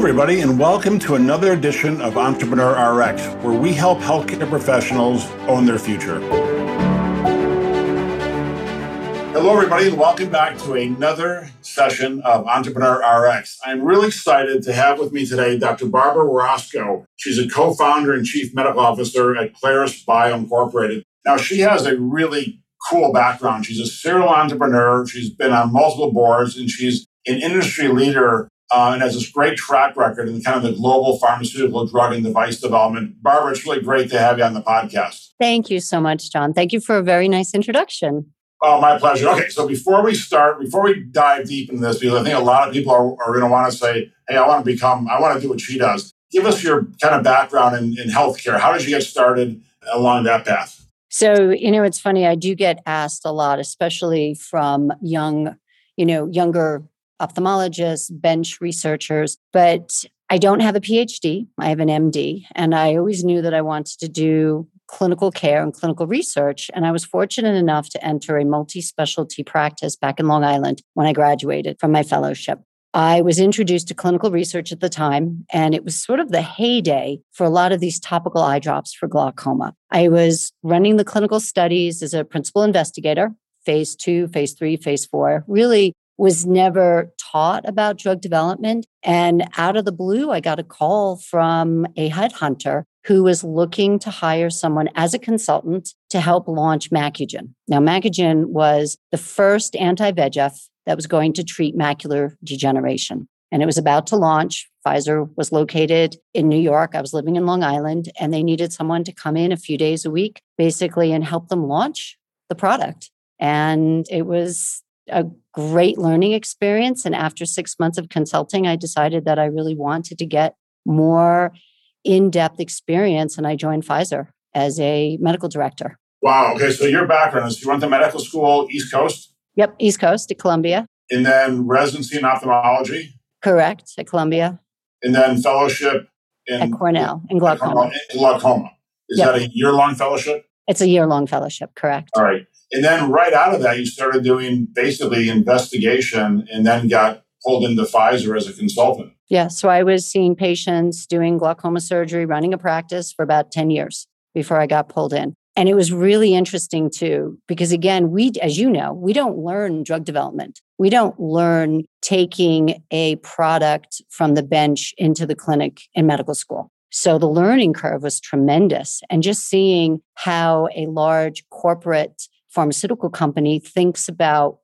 everybody, and welcome to another edition of Entrepreneur RX, where we help healthcare professionals own their future. Hello, everybody, and welcome back to another session of Entrepreneur RX. I'm really excited to have with me today Dr. Barbara Wirostko. She's a co founder and chief medical officer at Qlaris Bio Incorporated. Now, she has a really cool background. She's a serial entrepreneur, she's been on multiple boards, and she's an industry leader uh, and has this great track record in kind of the global pharmaceutical drug and device development. Barbara, it's really great to have you on the podcast. Thank you so much, John. Thank you for a very nice introduction. Oh, my pleasure. Okay, so before we start, before we dive deep into this, because I think a lot of people are, are going to want to say, hey, I want to become, I want to do what she does. Give us your kind of background in, in healthcare. How did you get started along that path? So, you know, it's funny, I do get asked a lot, especially from young, you know, younger ophthalmologists, bench researchers, but I don't have a PhD. I have an MD, and I always knew that I wanted to do clinical care and clinical research. And I was fortunate enough to enter a multi specialty practice back in Long Island when I graduated from my fellowship. I was introduced to clinical research at the time, and it was sort of the heyday for a lot of these topical eye drops for glaucoma. I was running the clinical studies as a principal investigator, phase two, phase three, phase four, really was never taught about drug development. And out of the blue, I got a call from a headhunter who was looking to hire someone as a consultant to help launch Macugen. Now, Macugen was the first anti VEGF that was going to treat macular degeneration. And it was about to launch. Pfizer was located in New York. I was living in Long Island, and they needed someone to come in a few days a week, basically, and help them launch the product. And it was a great learning experience. And after six months of consulting, I decided that I really wanted to get more in depth experience. And I joined Pfizer as a medical director. Wow. Okay. So your background is you went to medical school, East Coast? Yep. East Coast at Columbia. And then residency in ophthalmology? Correct. At Columbia. And then fellowship in at Cornell in glaucoma. In glaucoma. Is yep. that a year long fellowship? It's a year long fellowship, correct. All right. And then right out of that, you started doing basically investigation and then got pulled into Pfizer as a consultant. Yeah. So I was seeing patients doing glaucoma surgery, running a practice for about 10 years before I got pulled in. And it was really interesting too, because again, we, as you know, we don't learn drug development. We don't learn taking a product from the bench into the clinic in medical school. So the learning curve was tremendous. And just seeing how a large corporate pharmaceutical company thinks about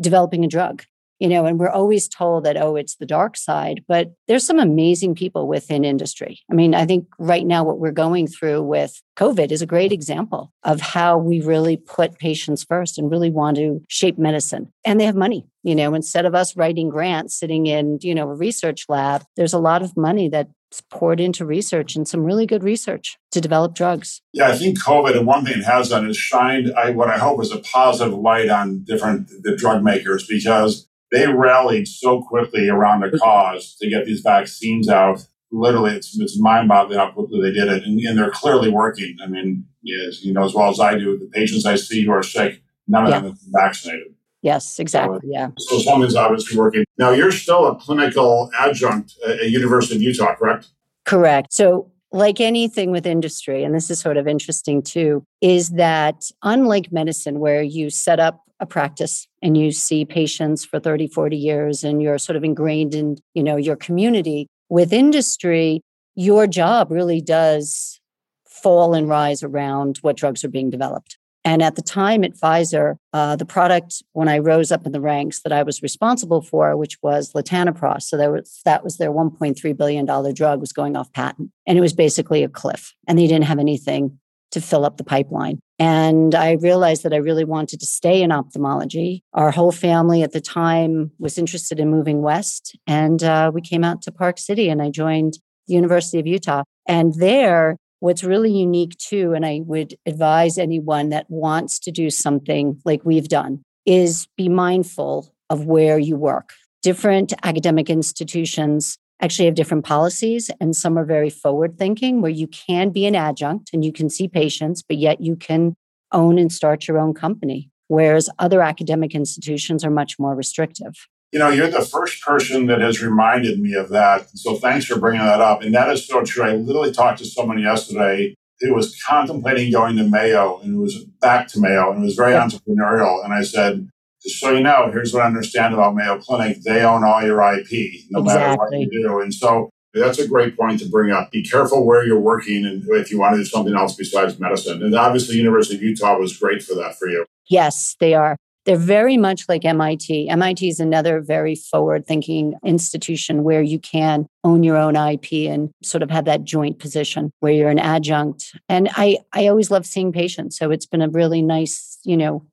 developing a drug you know and we're always told that oh it's the dark side but there's some amazing people within industry i mean i think right now what we're going through with covid is a great example of how we really put patients first and really want to shape medicine and they have money you know instead of us writing grants sitting in you know a research lab there's a lot of money that poured into research and some really good research to develop drugs. Yeah, I think COVID and one thing it has done is shined I, what I hope is a positive light on different the drug makers because they rallied so quickly around the cause to get these vaccines out. Literally, it's, it's mind-boggling how quickly they did it, and, and they're clearly working. I mean, yes, you know as well as I do, the patients I see who are sick, none of yeah. them have been vaccinated. Yes, exactly. So, yeah. So something's obviously working. Now you're still a clinical adjunct at University of Utah, correct? Correct. So like anything with industry, and this is sort of interesting too, is that unlike medicine, where you set up a practice and you see patients for 30, 40 years and you're sort of ingrained in, you know, your community, with industry, your job really does fall and rise around what drugs are being developed. And at the time at Pfizer, uh, the product when I rose up in the ranks that I was responsible for, which was latanoprost, so was, that was their 1.3 billion dollar drug, was going off patent, and it was basically a cliff, and they didn't have anything to fill up the pipeline. And I realized that I really wanted to stay in ophthalmology. Our whole family at the time was interested in moving west, and uh, we came out to Park City, and I joined the University of Utah. And there, What's really unique too, and I would advise anyone that wants to do something like we've done, is be mindful of where you work. Different academic institutions actually have different policies, and some are very forward thinking, where you can be an adjunct and you can see patients, but yet you can own and start your own company. Whereas other academic institutions are much more restrictive. You know, you're the first person that has reminded me of that. So thanks for bringing that up. And that is so true. I literally talked to someone yesterday who was contemplating going to Mayo and was back to Mayo and it was very entrepreneurial. And I said, just so you know, here's what I understand about Mayo Clinic. They own all your IP, no exactly. matter what you do. And so that's a great point to bring up. Be careful where you're working and if you want to do something else besides medicine. And obviously, University of Utah was great for that for you. Yes, they are. They're very much like MIT. MIT is another very forward thinking institution where you can own your own IP and sort of have that joint position where you're an adjunct. And I, I always love seeing patients. So it's been a really nice, you know,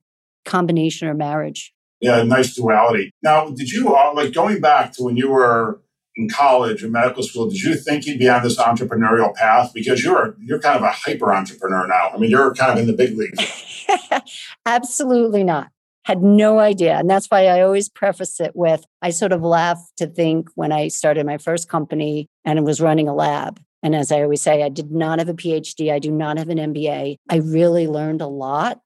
combination or marriage. Yeah, nice duality. Now, did you, uh, like going back to when you were in college or medical school, did you think you'd be on this entrepreneurial path? Because you're you're kind of a hyper entrepreneur now. I mean, you're kind of in the big leagues. Absolutely not had no idea. And that's why I always preface it with I sort of laugh to think when I started my first company and it was running a lab. And as I always say, I did not have a PhD, I do not have an MBA. I really learned a lot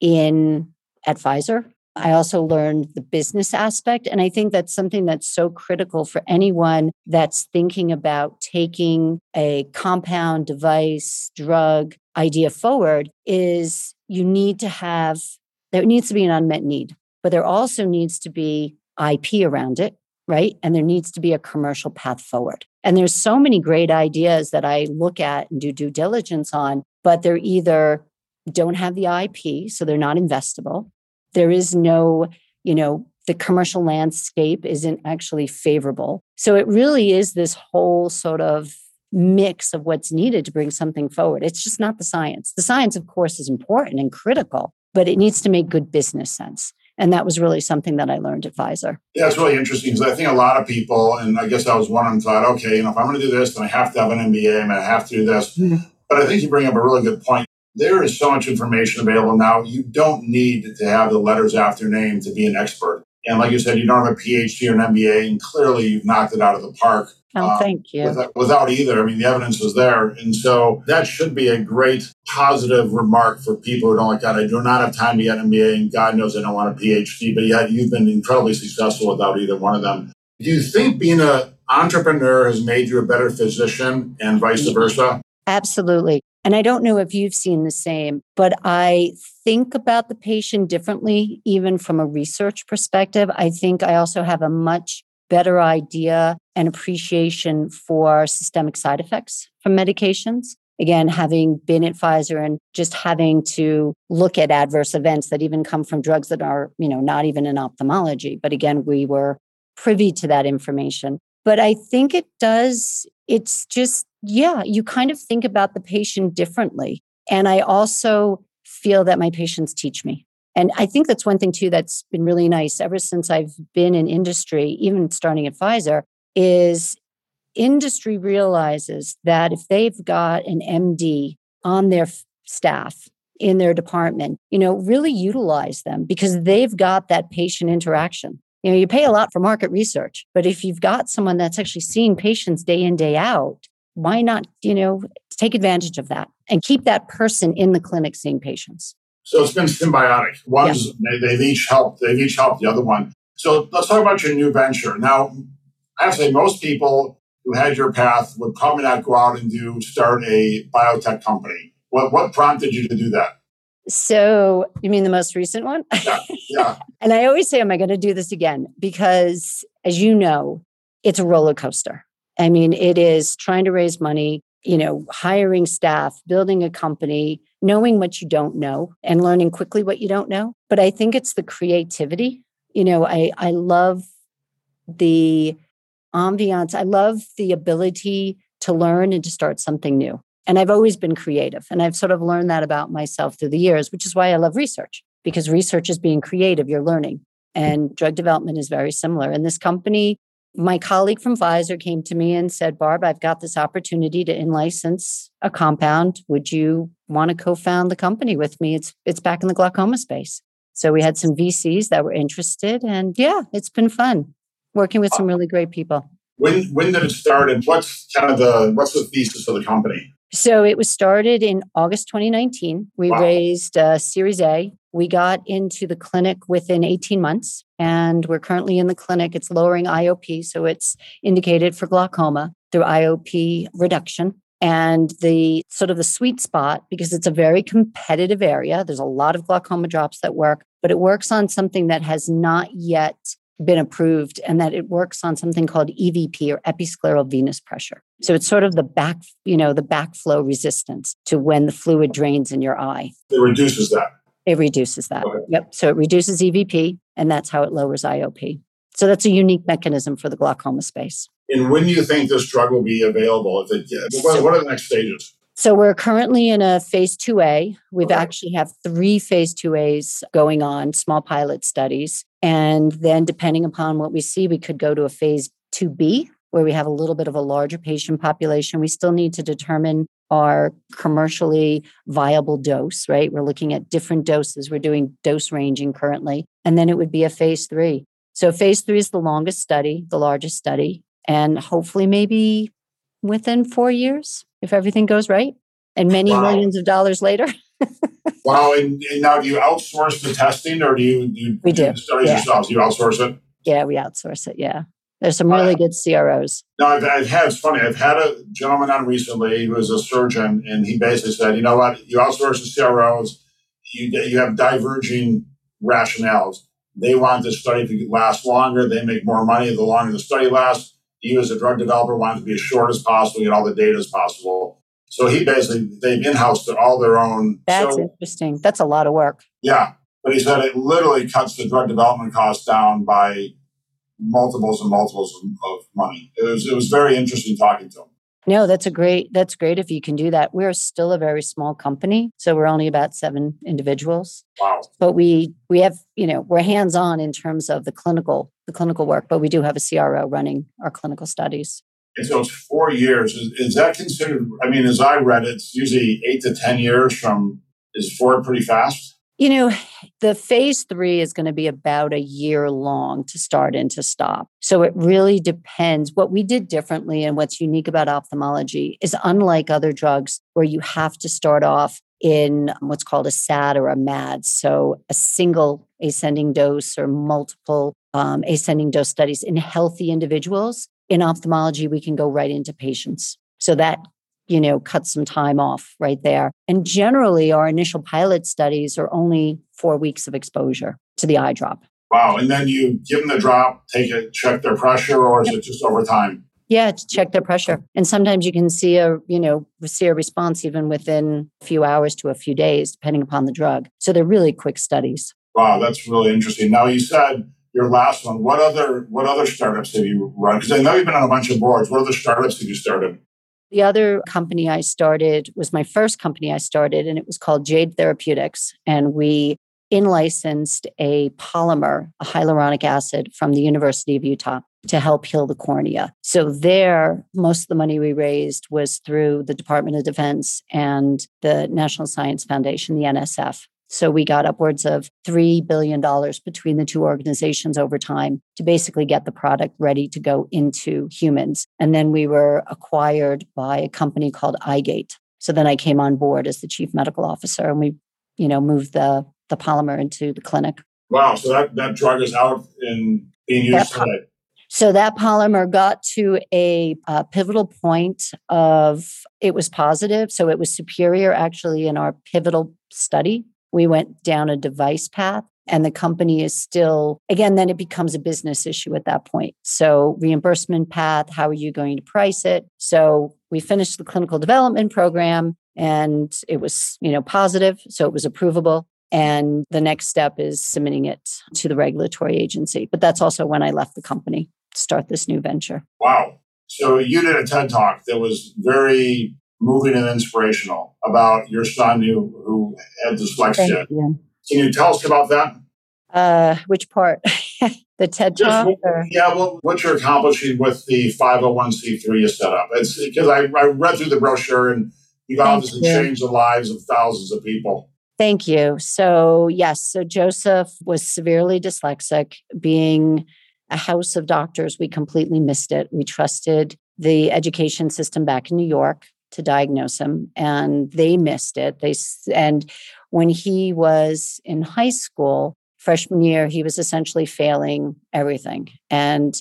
in Pfizer. I also learned the business aspect. And I think that's something that's so critical for anyone that's thinking about taking a compound device, drug idea forward is you need to have there needs to be an unmet need, but there also needs to be IP around it, right? And there needs to be a commercial path forward. And there's so many great ideas that I look at and do due diligence on, but they're either don't have the IP, so they're not investable. There is no, you know, the commercial landscape isn't actually favorable. So it really is this whole sort of mix of what's needed to bring something forward. It's just not the science. The science, of course, is important and critical, but it needs to make good business sense. And that was really something that I learned at Pfizer. Yeah, it's really interesting because I think a lot of people, and I guess I was one of them, thought, okay, you know, if I'm going to do this, then I have to have an MBA and I have to do this. Mm-hmm. But I think you bring up a really good point. There is so much information available now. You don't need to have the letters after your name to be an expert. And like you said, you don't have a PhD or an MBA, and clearly you've knocked it out of the park. Oh, um, thank you. Without, without, either. I mean, the evidence is there. And so that should be a great positive remark for people who don't like, God, I do not have time to get an MBA, and God knows I don't want a PhD, but yet you've been incredibly successful without either one of them. Do you think being an entrepreneur has made you a better physician and vice versa? Absolutely. And I don't know if you've seen the same, but I think about the patient differently, even from a research perspective. I think I also have a much better idea and appreciation for systemic side effects from medications. Again, having been at Pfizer and just having to look at adverse events that even come from drugs that are, you know, not even in ophthalmology. But again, we were privy to that information. But I think it does, it's just yeah, you kind of think about the patient differently. And I also feel that my patients teach me. And I think that's one thing too that's been really nice ever since I've been in industry, even starting at Pfizer, is industry realizes that if they've got an MD on their staff in their department, you know, really utilize them because they've got that patient interaction. You know, you pay a lot for market research, but if you've got someone that's actually seeing patients day in, day out, why not, you know, take advantage of that and keep that person in the clinic seeing patients? So it's been symbiotic. One's yeah. they, have each helped, they've each helped the other one. So let's talk about your new venture. Now, I have to say, most people who had your path would probably not go out and do start a biotech company. What what prompted you to do that? So you mean the most recent one? Yeah. yeah. and I always say, am I going to do this again? Because as you know, it's a roller coaster. I mean, it is trying to raise money, you know, hiring staff, building a company, knowing what you don't know and learning quickly what you don't know. But I think it's the creativity. You know, I I love the ambiance. I love the ability to learn and to start something new. And I've always been creative. And I've sort of learned that about myself through the years, which is why I love research, because research is being creative, you're learning. And drug development is very similar. And this company my colleague from Pfizer came to me and said, Barb, I've got this opportunity to in-license a compound. Would you want to co-found the company with me? It's it's back in the glaucoma space. So we had some VCs that were interested, and yeah, it's been fun working with some really great people. When when did it start, and what's kind of the what's the thesis of the company? So it was started in August 2019. We wow. raised a Series A We got into the clinic within 18 months, and we're currently in the clinic. It's lowering IOP, so it's indicated for glaucoma through IOP reduction. And the sort of the sweet spot, because it's a very competitive area, there's a lot of glaucoma drops that work, but it works on something that has not yet been approved and that it works on something called EVP or episcleral venous pressure. So it's sort of the back, you know, the backflow resistance to when the fluid drains in your eye. It reduces that. It reduces that. Okay. Yep. So it reduces EVP and that's how it lowers IOP. So that's a unique mechanism for the glaucoma space. And when do you think this drug will be available? If it, what, what are the next stages? So we're currently in a phase 2A. We've okay. actually have three phase 2As going on, small pilot studies. And then depending upon what we see, we could go to a phase 2B where we have a little bit of a larger patient population. We still need to determine our commercially viable dose, right? We're looking at different doses. We're doing dose ranging currently. And then it would be a phase three. So phase three is the longest study, the largest study, and hopefully maybe within four years, if everything goes right, and many wow. millions of dollars later. wow! And, and, now, do you outsource the testing, or do you, do you we do, do studies yeah. yourselves? Do you outsource it? Yeah, we outsource it. Yeah, there's some really uh, good CROs. No, I've, I've, had. It's funny. I've had a gentleman on recently. He was a surgeon, and he basically said, "You know what? You outsource the CROs. You you have diverging rationales. They want the study to last longer. They make more money the longer the study lasts. You, as a drug developer, want it to be as short as possible, get all the data as possible. So he basically they've in-housed all their own. That's so, interesting. That's a lot of work. Yeah, but he said it literally cuts the drug development costs down by multiples and multiples of, money. It was it was very interesting talking to him. No, that's a great that's great if you can do that. We're still a very small company, so we're only about 7 individuals. Wow. But we we have, you know, we're hands-on in terms of the clinical the clinical work, but we do have a CRO running our clinical studies. And so it's 4 years. Is, is that considered I mean as I read it, it's usually 8 to 10 years from is 4 pretty fast? You know, the phase three is going to be about a year long to start and to stop. So it really depends. What we did differently and what's unique about ophthalmology is unlike other drugs where you have to start off in what's called a SAD or a MAD. So a single ascending dose or multiple um, ascending dose studies in healthy individuals. In ophthalmology, we can go right into patients. So that you know, cut some time off right there. And generally, our initial pilot studies are only four weeks of exposure to the eye drop. Wow. And then you give them the drop, take it, check their pressure, or is it just over time? Yeah, to check their pressure. And sometimes you can see a, you know, see a response even within a few hours to a few days, depending upon the drug. So they're really quick studies. Wow, that's really interesting. Now you said your last one. What other what other startups have you run? Because I know you've been on a bunch of boards. What other startups have you started? The other company I started was my first company I started, and it was called Jade Therapeutics. And we in licensed a polymer, a hyaluronic acid from the University of Utah to help heal the cornea. So there, most of the money we raised was through the Department of Defense and the National Science Foundation, the NSF. So we got upwards of $3 billion between the two organizations over time to basically get the product ready to go into humans. And then we were acquired by a company called EyeGate. So then I came on board as the chief medical officer and we, you know, moved the, the polymer into the clinic. Wow. So that, that drug is out and being used today. So that polymer got to a, a, pivotal point of it was positive. So it was superior actually in our pivotal study we went down a device path and the company is still again then it becomes a business issue at that point. So reimbursement path how are you going to price it? So we finished the clinical development program and it was you know positive so it was approvable. And the next step is submitting it to the regulatory agency but that's also when i left the company to start this new venture. Wow. So you did a ted talk that was very moving and inspirational about your son who, who had dyslexia. You. Can you tell us about that? Uh, which part? the TED Talk? yeah, well, what you're accomplishing with the 501c3 you set up. It's because I, I read through the brochure and you've obviously changed the lives of thousands of people. Thank you. So, yes, so Joseph was severely dyslexic. Being a house of doctors, we completely missed it. We trusted the education system back in New York to diagnose him and they missed it they and when he was in high school, freshman year, he was essentially failing everything. And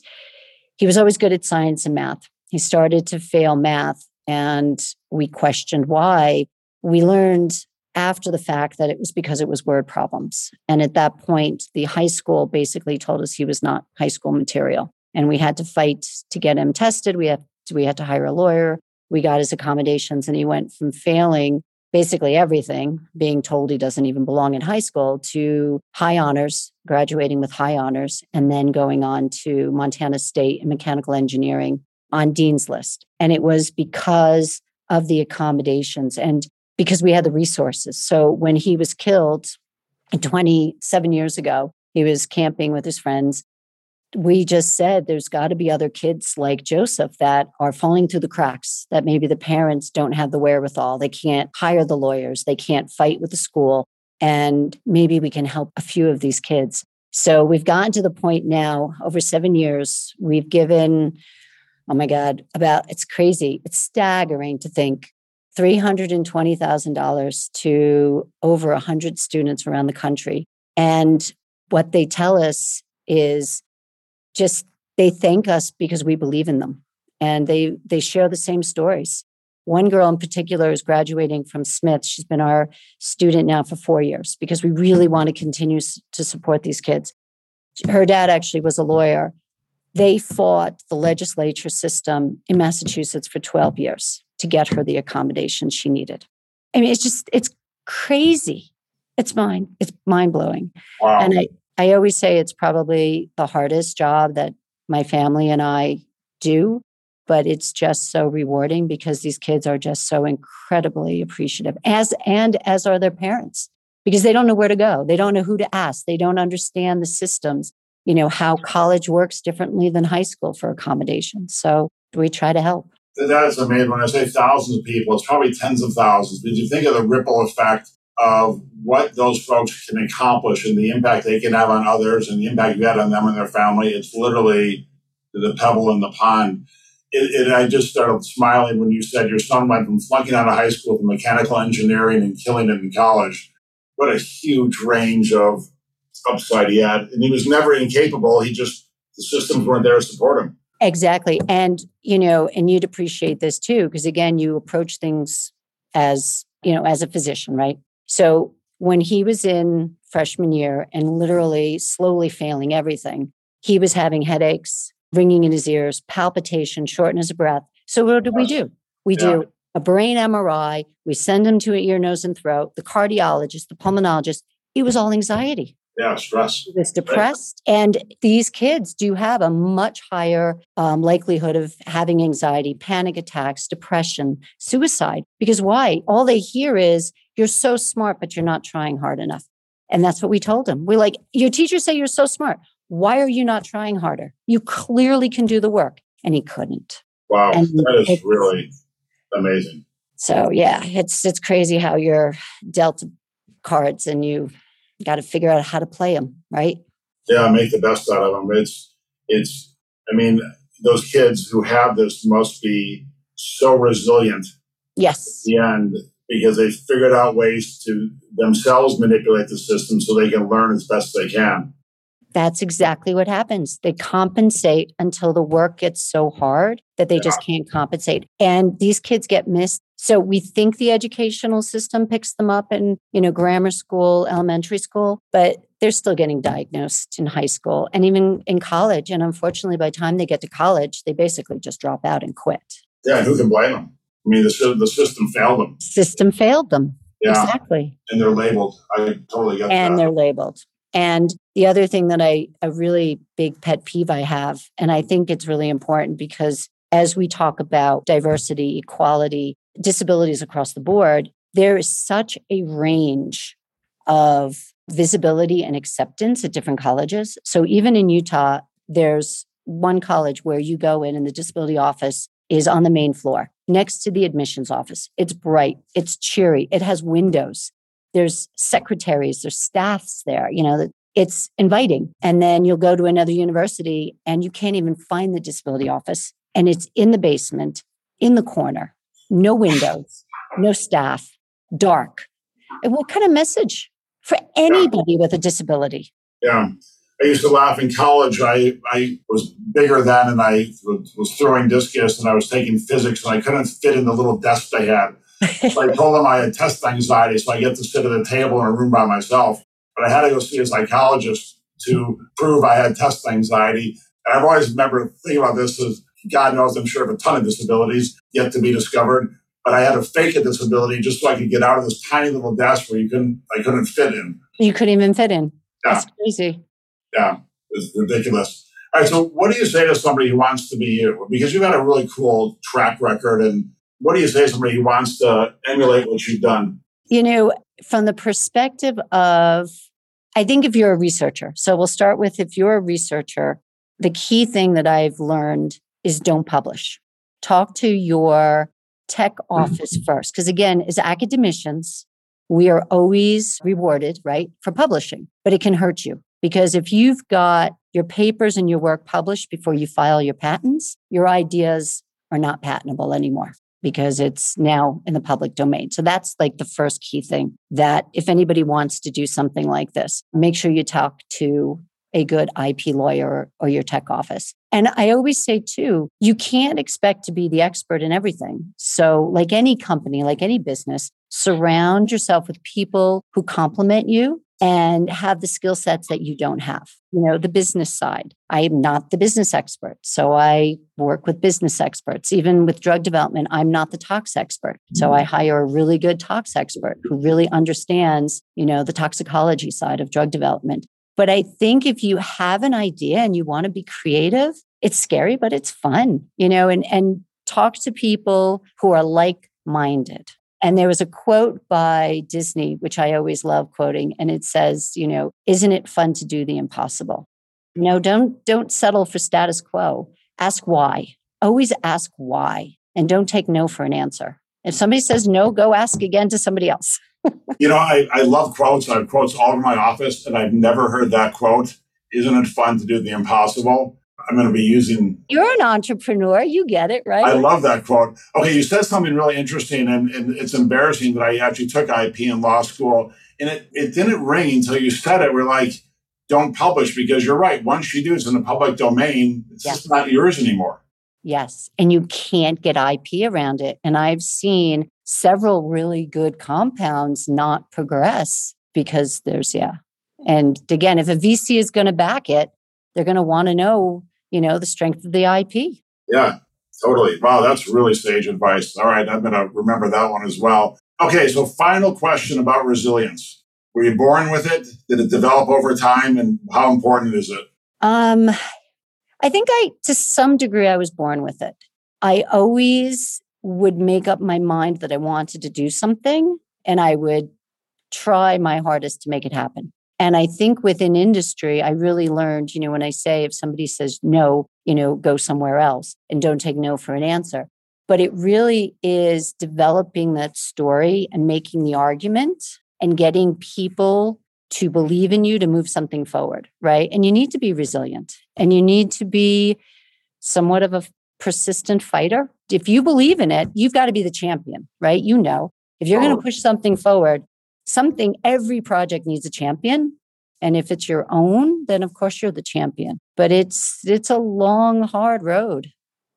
he was always good at science and math. He started to fail math, and we questioned why. We learned after the fact that it was because it was word problems. And at that point, the high school basically told us he was not high school material. And we had to fight to get him tested. We had we had to hire a lawyer. We got his accommodations, and he went from failing basically everything, being told he doesn't even belong in high school, to high honors, graduating with high honors, and then going on to Montana State in mechanical engineering on Dean's List. And it was because of the accommodations and because we had the resources. So when he was killed 27 years ago, he was camping with his friends we just said there's got to be other kids like Joseph that are falling through the cracks, that maybe the parents don't have the wherewithal. They can't hire the lawyers, they can't fight with the school. And maybe we can help a few of these kids. So we've gotten to the point now, over seven years, we've given, oh my God, about, it's crazy, it's staggering to think $320,000 to over 100 students around the country. And what they tell us is just they thank us because we believe in them. And they they share the same stories. One girl in particular is graduating from smith. She's been our student now for four years because we really want to continue to support these kids. Her dad actually was a lawyer. They fought the legislature system in massachusetts for 12 years to get her the accommodation she needed. I mean it's just it's crazy. It's mine it's mind-blowing. Wow. and i I always say it's probably the hardest job that my family and I do, but it's just so rewarding because these kids are just so incredibly appreciative as and as are their parents because they don't know where to go. They don't know who to ask. They don't understand the systems, you know, how college works differently than high school for accommodations. So we try to help. That is amazing. When I say thousands of people, it's probably tens of thousands. But you think of the ripple effect of what those folks can accomplish and the impact they can have on others and the impact you had on them and their family. It's literally the pebble in the pond. It, I just started smiling when you said your son went from flunking out of high school to mechanical engineering and killing it in college. What a huge range of upside he had. And he was never incapable. He just, the systems weren't there to support him. Exactly. And, you know, and you'd appreciate this too, because again, you approach things as, you know, as a physician, right? So when he was in freshman year and literally slowly failing everything, he was having headaches, ringing in his ears, palpitation, shortness of breath. So what do we do? We yeah. do a brain MRI. We send him to an ear, nose, and throat. The cardiologist, the pulmonologist. It was all anxiety. Yeah, stress. He was depressed. Right. And these kids do have a much higher um, likelihood of having anxiety, panic attacks, depression, suicide. Because why? All they hear is you're so smart, but you're not trying hard enough. And that's what we told him. We're like, Your teachers say you're so smart. Why are you not trying harder? You clearly can do the work. And he couldn't. Wow. And that is really amazing. So yeah, it's it's crazy how you're dealt cards and you got to figure out how to play them, right? Yeah, make the best out of them. It's it's I mean, those kids who have this must be so resilient. Yes. And because they figured out ways to themselves manipulate the system so they can learn as best they can. That's exactly what happens. They compensate until the work gets so hard that they yeah. just can't compensate. And these kids get missed. So we think the educational system picks them up in, you know, grammar school, elementary school, but they're still getting diagnosed in high school and even in college. And unfortunately, by the time they get to college, they basically just drop out and quit. Yeah, who can blame them? I mean, the, the system failed them. System failed them. Yeah. Exactly. And they're labeled. I totally get and that. And they're labeled. And the other thing that I, a really big pet peeve I have, and I think it's really important because as we talk about diversity, equality, disabilities across the board, there is such a range of visibility and acceptance at different colleges. So even in Utah, there's one college where you go in and the disability office is on the main floor next to the admissions office. It's bright, it's cheery, it has windows. There's secretaries, there's staffs there, you know, it's inviting. And then you'll go to another university and you can't even find the disability office. And it's in the basement, in the corner, no windows, no staff, dark. And what kind of message for anybody with a disability? Yeah. I used to laugh in college. I, I was bigger then and I was, throwing discus and I was taking physics and I couldn't fit in the little desk they had. So I told them I had test anxiety, so I get to sit at a table in a room by myself. But I had to go see a psychologist to prove I had test anxiety. And I've always remember thinking about this as God knows I'm sure of a ton of disabilities yet to be discovered. But I had to fake a disability just so I could get out of this tiny little desk where you couldn't I couldn't fit in. You couldn't even fit in. Yeah. That's crazy. Yeah, it's ridiculous. All right, so what do you say to somebody who wants to be you? Because you've got a really cool track record, and what do you say to somebody who wants to emulate what you've done? You know, from the perspective of, I think if you're a researcher, so we'll start with if you're a researcher, the key thing that I've learned is don't publish. Talk to your tech mm-hmm. office first. Because again, as academicians, we are always rewarded, right, for publishing, but it can hurt you. Because if you've got your papers and your work published before you file your patents, your ideas are not patentable anymore because it's now in the public domain. So that's like the first key thing that if anybody wants to do something like this, make sure you talk to a good IP lawyer or your tech office. And I always say too, you can't expect to be the expert in everything. So, like any company, like any business, surround yourself with people who complement you and have the skill sets that you don't have. You know, the business side. I am not the business expert. So I work with business experts. Even with drug development, I'm not the tox expert. So mm-hmm. I hire a really good tox expert who really understands, you know, the toxicology side of drug development. But I think if you have an idea and you want to be creative, it's scary, but it's fun, you know, and and talk to people who are like-minded. And there was a quote by Disney, which I always love quoting, and it says, you know, isn't it fun to do the impossible? No, don't don't settle for status quo. Ask why. Always ask why and don't take no for an answer. If somebody says no, go ask again to somebody else. You know, I, I love quotes. I have quotes all over my office, and I've never heard that quote. Isn't it fun to do the impossible? I'm going to be using. You're an entrepreneur. You get it, right? I love that quote. Okay, you said something really interesting, and, and it's embarrassing that I actually took IP in law school, and it, it didn't ring until you said it. We're like, don't publish because you're right. Once you do, it's in the public domain. It's Yeah. just not yours anymore. Yes. And you can't get IP around it. And I've seen several really good compounds not progress because there's, yeah. And again, if a VC is going to back it, they're going to want to know, you know, the strength of the IP. Yeah, totally. Wow, that's really sage advice. All right, I'm going to remember that one as well. Okay, so final question about resilience. Were you born with it? Did it develop over time? And how important is it? Um, I think I, to some degree, I was born with it. I always would make up my mind that I wanted to do something and I would try my hardest to make it happen. And I think within industry, I really learned, you know, when I say if somebody says no, you know, go somewhere else and don't take no for an answer. But it really is developing that story and making the argument and getting people to believe in you to move something forward, right? And you need to be resilient and you need to be somewhat of a persistent fighter. If you believe in it, you've got to be the champion, right? You know, if you're going to push something forward, something, every project needs a champion. And if it's your own, then of course you're the champion. But it's it's a long, hard road.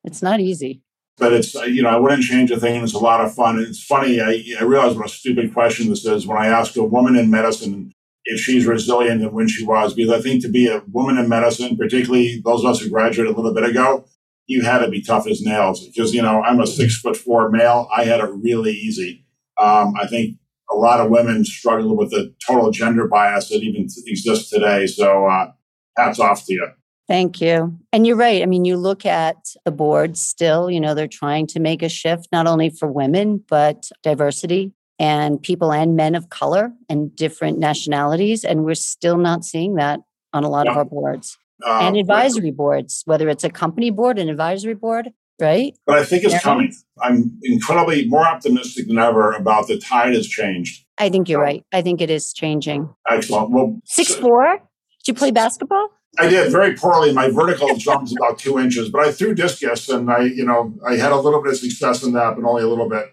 It's not easy. But it's, uh, you know, I wouldn't change a thing. It's a lot of fun. It's funny. I, I realize what a stupid question this is when I ask a woman in medicine if she's resilient and when she was, because I think to be a woman in medicine, particularly those of us who graduated a little bit ago, you had to be tough as nails because, you know, I'm a six foot four male. I had it really easy. Um, I think a lot of women struggle with the total gender bias that even exists today. So, uh, hats off to you. Thank you. And you're right. I mean, you look at the board still, you know, they're trying to make a shift not only for women, but diversity and people and men of color and different nationalities. And we're still not seeing that on a lot of our boards Uh, and advisory boards, whether it's a company board, an advisory board, right? But I think it's Yeah. coming. I'm incredibly more optimistic than ever about the tide has changed. I think you're right. I think it is changing. Excellent. Well, Six so- four? Did you play basketball? I did very poorly. My vertical jump's about two inches, but I threw discus and I, you know, I had a little bit of success in that, but only a little bit.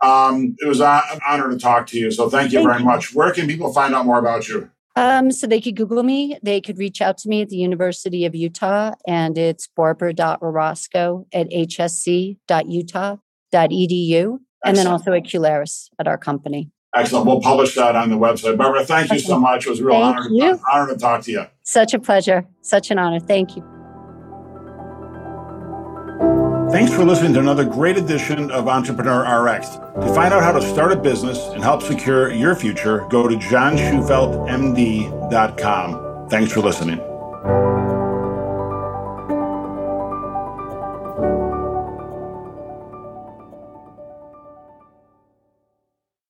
Um, it was an honor to talk to you. So thank you Thank very you. much. Where can people find out more about you? Um, so they could Google me. They could reach out to me at the University of Utah, and it's barbara.rorosco at hsc.utah.edu, and then also at Qlaris at our company. Excellent. We'll publish that on the website. Barbara, thank you so much. It was a real honor, honor to talk to you. Such a pleasure. Such an honor. Thank you. Thanks for listening to another great edition of Entrepreneur RX. To find out how to start a business and help secure your future, go to johnshufeldtmd.com. Thanks for listening.